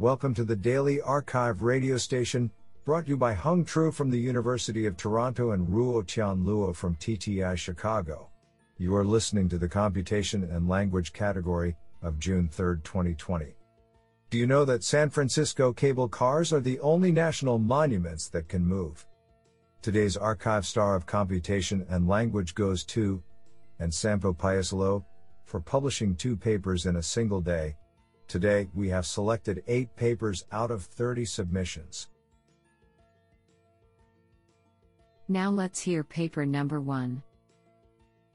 Welcome to the Daily Archive radio station, brought to you by Hung Tru from the University of Toronto and Ruo Tian Luo from TTI Chicago. You are listening to the Computation and Language category of June 3, 2020. Do you know that San Francisco cable cars are the only national monuments that can move? Today's archive star of computation and language goes to, and Sampo Pyysalo, for publishing two papers in a single day. Today, we have selected eight papers out of 30 submissions. Now let's hear paper number one.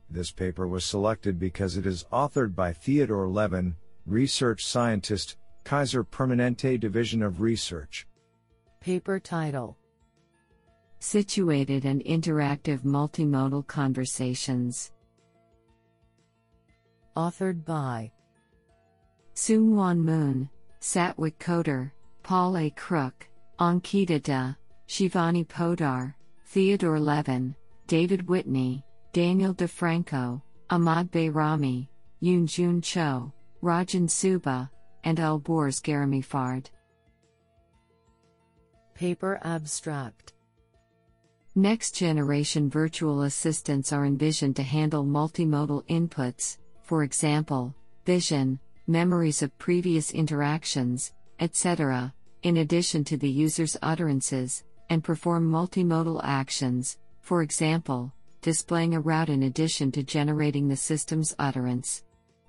This paper was selected because it is authored by Theodore Levin, research scientist, Kaiser Permanente Division of Research. Paper title Situated and Interactive Multimodal Conversations. Authored by Seungwhan Moon, Satwik Kottur, Paul A. Crook, Ankita De, Shivani Poddar, Theodore Levin, David Whitney, Daniel DeFranco, Ahmad Beirami, Yoon Jun Cho, Rajen Subba, and Alborz Geramifard. Paper Abstract Next generation virtual assistants are envisioned to handle multimodal inputs, for example, vision, memories of previous interactions, etc., in addition to the user's utterances, and perform multimodal actions, for example, displaying a route in addition to generating the system's utterance.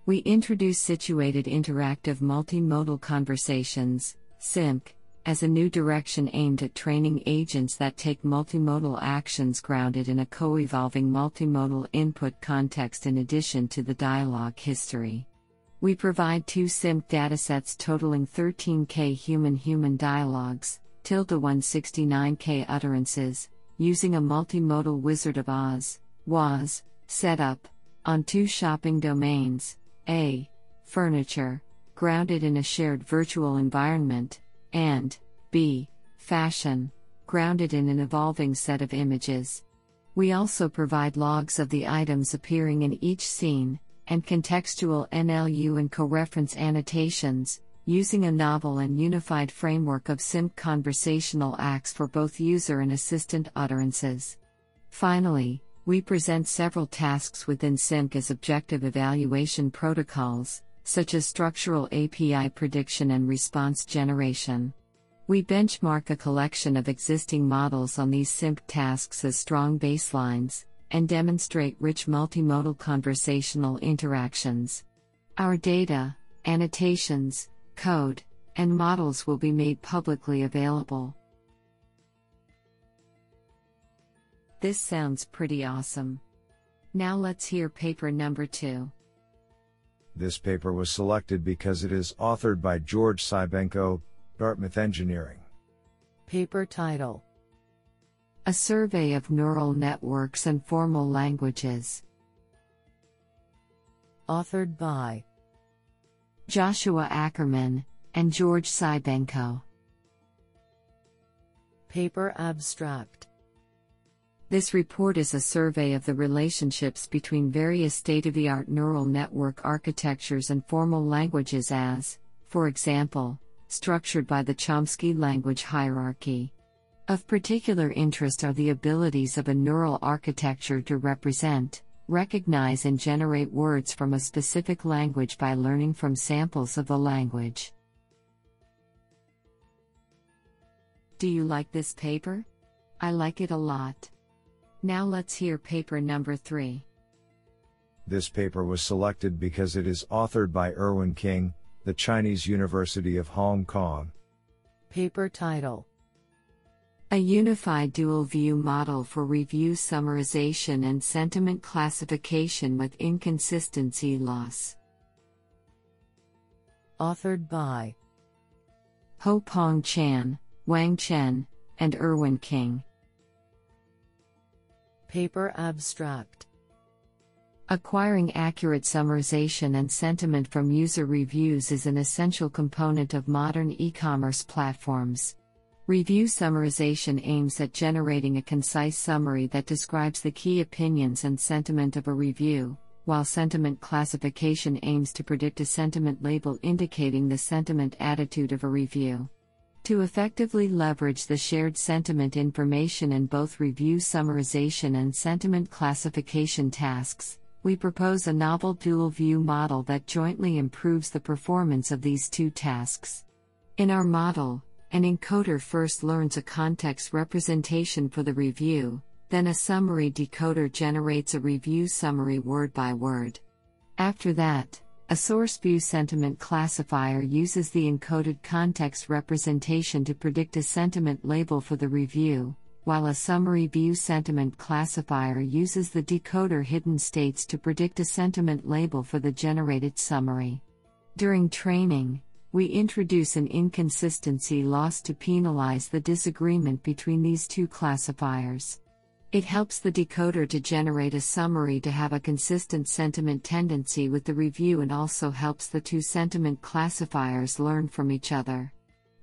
We introduce situated interactive multimodal conversations, SIMMC, as a new direction aimed at training agents that take multimodal actions grounded in a co evolving multimodal input context in addition to the dialogue history. We provide two SIMMC datasets totaling 13K human human dialogues, tilde 169K utterances, using a multimodal Wizard of Oz, WOZ, setup, on two shopping domains A. Furniture, grounded in a shared virtual environment, and B. Fashion, grounded in an evolving set of images. We also provide logs of the items appearing in each scene, and contextual NLU and coreference annotations, using a novel and unified framework of SIMMC conversational acts for both user and assistant utterances. Finally, we present several tasks within SIMMC as objective evaluation protocols, such as structural API prediction and response generation. We benchmark a collection of existing models on these SIMMC tasks as strong baselines, and demonstrate rich multimodal conversational interactions. Our data, annotations, code, and models will be made publicly available. This sounds pretty awesome. Now let's hear paper number two. This paper was selected because it is authored by George Cybenko, Dartmouth Engineering. Paper title a survey of neural networks and formal languages. Authored by Joshua Ackerman and George Cybenko. Paper Abstract This report is a survey of the relationships between various state of the art neural network architectures and formal languages, as, for example, structured by the Chomsky language hierarchy. Of particular interest are the abilities of a neural architecture to represent, recognize, and generate words from a specific language by learning from samples of the language. Do you like this paper? I like it a lot. Now let's hear paper number three. This paper was selected because it is authored by Irwin King, the Chinese University of Hong Kong. Paper title a unified dual view model for review summarization and sentiment classification with inconsistency loss. Authored by Hou Pong Chan, Wang Chen, and Irwin King. Paper Abstract Acquiring accurate summarization and sentiment from user reviews is an essential component of modern e commerce platforms. Review summarization aims at generating a concise summary that describes the key opinions and sentiment of a review, while sentiment classification aims to predict a sentiment label indicating the sentiment attitude of a review. To effectively leverage the shared sentiment information in both review summarization and sentiment classification tasks, we propose a novel dual view model that jointly improves the performance of these two tasks. In our model, an encoder first learns a context representation for the review, then a summary decoder generates a review summary word by word. After that, a source view sentiment classifier uses the encoded context representation to predict a sentiment label for the review, while a summary view sentiment classifier uses the decoder hidden states to predict a sentiment label for the generated summary. During training, we introduce an inconsistency loss to penalize the disagreement between these two classifiers. It helps the decoder to generate a summary to have a consistent sentiment tendency with the review and also helps the two sentiment classifiers learn from each other.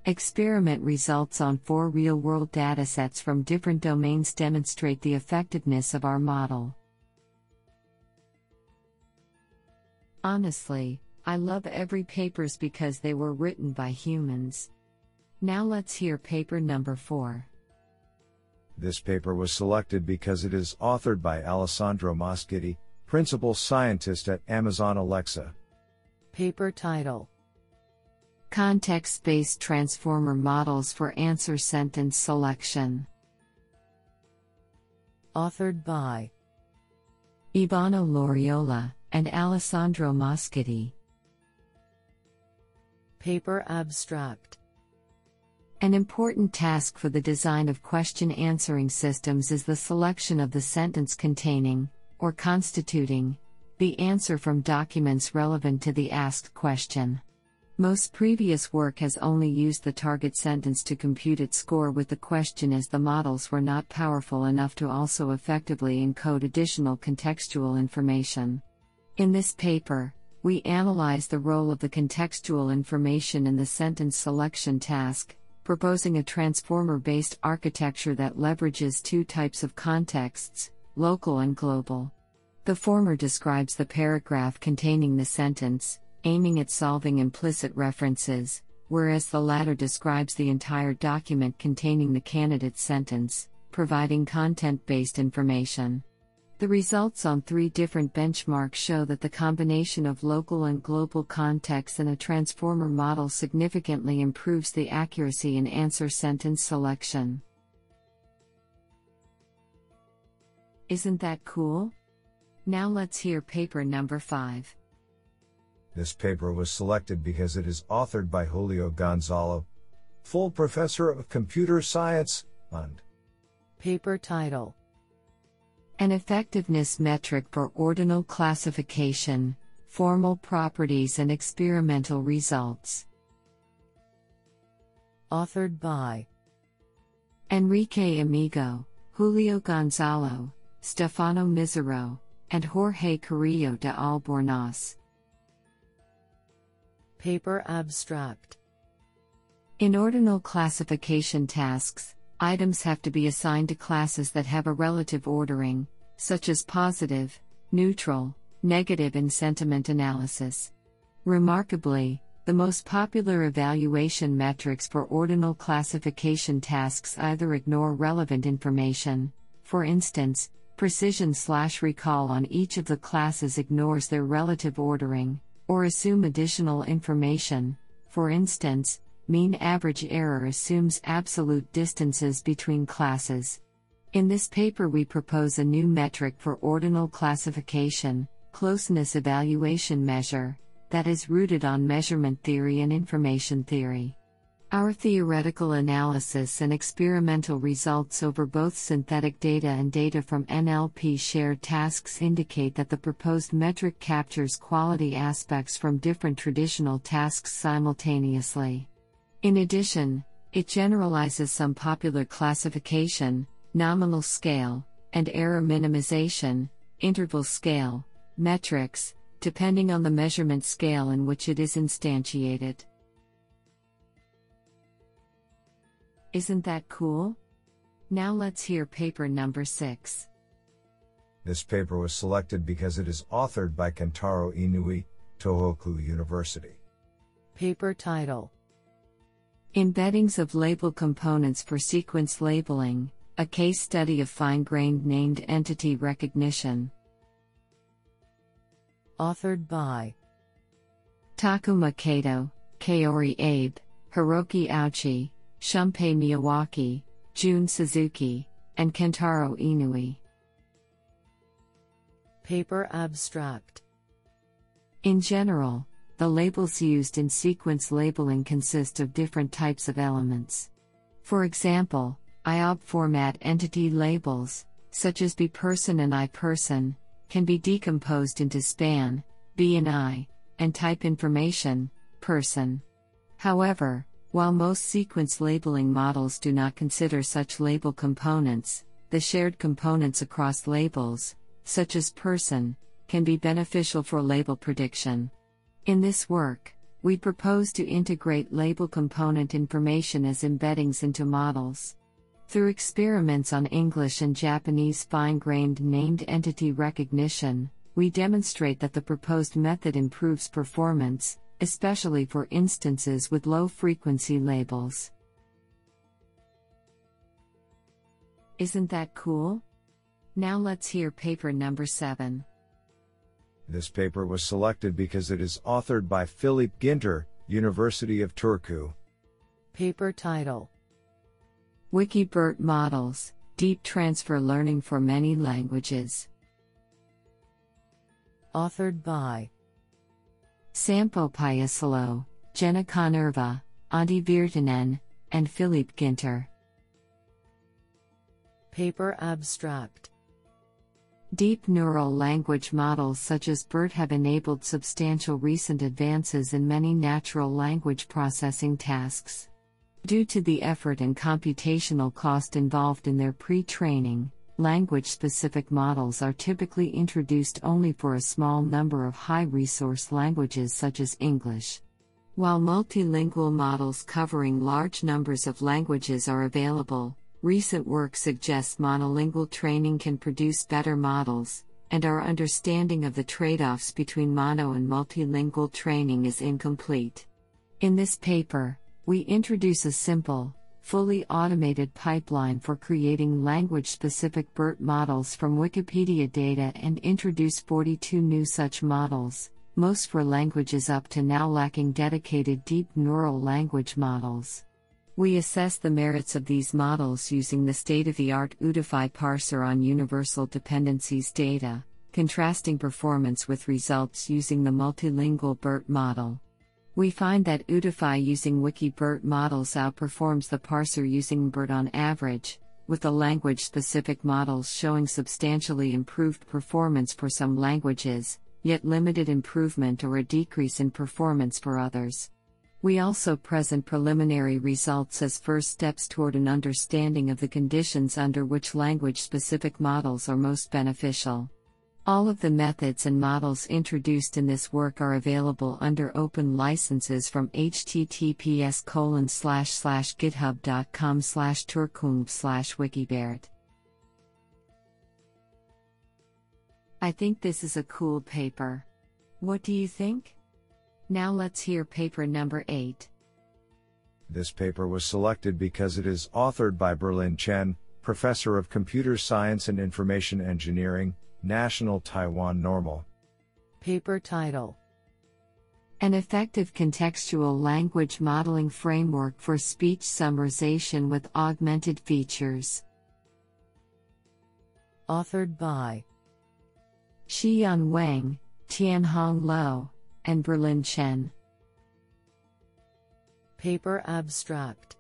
Experiment results on four real world datasets from different domains demonstrate the effectiveness of our model. Honestly, I love every papers because they were written by humans. Now let's hear paper number 4. This paper was selected because it is authored by Alessandro Moschitti, principal scientist at Amazon Alexa. Paper title Context based transformer models for answer sentence selection. Authored by Ivano Lauriola and Alessandro Moschitti. Paper abstract an important task for the design of question answering systems is the selection of the sentence containing, or constituting, the answer from documents relevant to the asked question. Most previous work has only used the target sentence to compute its score with the question as the models were not powerful enough to also effectively encode additional contextual information. In this paper, we analyze the role of the contextual information in the sentence selection task, proposing a transformer based architecture that leverages two types of contexts local and global. The former describes the paragraph containing the sentence, aiming at solving implicit references, whereas the latter describes the entire document containing the candidate's sentence, providing content based information. The results on three different benchmarks show that the combination of local and global context in a transformer model significantly improves the accuracy in answer sentence selection. Isn't that cool? Now let's hear paper number 5. This paper was selected because it is authored by Julio Gonzalo, full professor of computer science, and paper title an effectiveness metric for ordinal classification, formal properties, and experimental results. Authored by Enrique Amigo, Julio Gonzalo, Stefano Mizzaro, and Jorge Carrillo de Albornoz. Paper Abstract In ordinal classification tasks, items have to be assigned to classes that have a relative ordering, such as positive, neutral, negative, and sentiment analysis. Remarkably, the most popular evaluation metrics for ordinal classification tasks either ignore relevant information, for instance, precision slash recall on each of the classes ignores their relative ordering, or assume additional information, for instance, mean average error assumes absolute distances between classes. In this paper, we propose a new metric for ordinal classification, closeness evaluation measure, that is rooted on measurement theory and information theory. Our theoretical analysis and experimental results over both synthetic data and data from NLP shared tasks indicate that the proposed metric captures quality aspects from different traditional tasks simultaneously. In addition, it generalizes some popular classification, nominal scale, and error minimization, interval scale, metrics, depending on the measurement scale in which it is instantiated. Isn't that cool? Now let's hear paper number 6. This paper was selected because it is authored by Kentaro Inui, Tohoku University. Paper title Embeddings of label components for sequence labeling, a case study of fine grained named entity recognition. Authored by Takuma Kato, Kaori Abe, Hiroki Ouchi, Shumpei Miyawaki, Jun Suzuki, and Kentaro Inui. Paper abstract In general, the labels used in sequence labeling consist of different types of elements. For example, IOB format entity labels, such as B person and I person, can be decomposed into span, B and I, and type information, person. However, while most sequence labeling models do not consider such label components, the shared components across labels, such as person, can be beneficial for label prediction. In this work, we propose to integrate label component information as embeddings into models. Through experiments on English and Japanese fine grained named entity recognition, we demonstrate that the proposed method improves performance, especially for instances with low frequency labels. Isn't that cool? Now let's hear paper number 7. This paper was selected because it is authored by Filip Ginter, University of Turku. Paper title Wikibert Models Deep Transfer Learning for Many Languages. Authored by Sampo Pyysalo, Jenna Kanerva, Antti Virtanen, and Filip Ginter. Paper abstract Deep neural language models such as BERT have enabled substantial recent advances in many natural language processing tasks. Due to the effort and computational cost involved in their pre training, language specific models are typically introduced only for a small number of high resource languages such as English. While multilingual models covering large numbers of languages are available, recent work suggests monolingual training can produce better models, and our understanding of the trade offs between mono and multilingual training is incomplete. In this paper, we introduce a simple, fully automated pipeline for creating language specific BERT models from Wikipedia data and introduce 42 new such models, most for languages up to now lacking dedicated deep neural language models. We assess the merits of these models using the state of the art Udify parser on universal dependencies data, contrasting performance with results using the multilingual BERT model. We find that Udify using WikiBERT models outperforms the parser using BERT on average, with the language specific models showing substantially improved performance for some languages, yet limited improvement or a decrease in performance for others. We also present preliminary results as first steps toward an understanding of the conditions under which language specific models are most beneficial. All of the methods and models introduced in this work are available under open licenses from https colon slash slash github.com slash turkung slash wikibert. I think this is a cool paper. What do you think? Now let's hear paper number 8. This paper was selected because it is authored by Berlin Chen, Professor of Computer Science and Information Engineering, National Taiwan Normal. Paper title An effective contextual language modeling framework for speech summarization with augmented features. Authored by Shiyun Wang, Tien-Hong Lo, and Berlin Chen. Paper abstract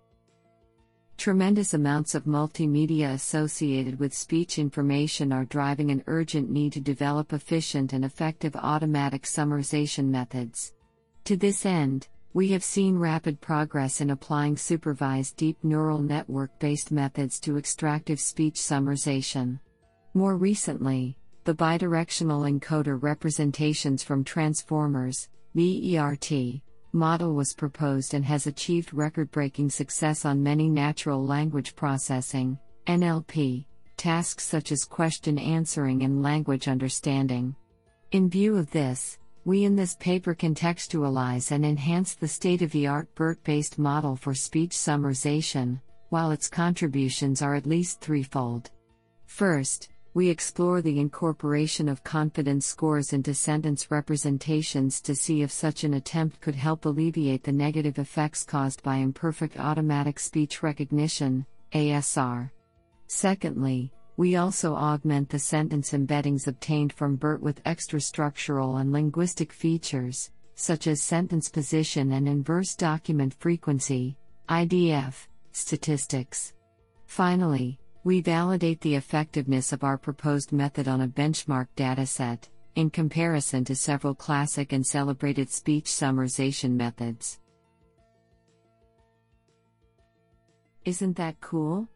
Tremendous amounts of multimedia associated with speech information are driving an urgent need to develop efficient and effective automatic summarization methods. To this end, we have seen rapid progress in applying supervised deep neural network based methods to extractive speech summarization. More recently, the bidirectional encoder representations from transformers, BERT, model was proposed and has achieved record breaking success on many natural language processing, NLP, tasks such as question answering and language understanding. In view of this, we in this paper contextualize and enhance the state of the art BERT based model for speech summarization, while its contributions are at least threefold. First, we explore the incorporation of confidence scores into sentence representations to see if such an attempt could help alleviate the negative effects caused by imperfect automatic speech recognition, ASR. Secondly, we also augment the sentence embeddings obtained from BERT with extra structural and linguistic features, such as sentence position and inverse document frequency, IDF, statistics. Finally, we validate the effectiveness of our proposed method on a benchmark dataset, in comparison to several classic and celebrated speech summarization methods. Isn't that cool?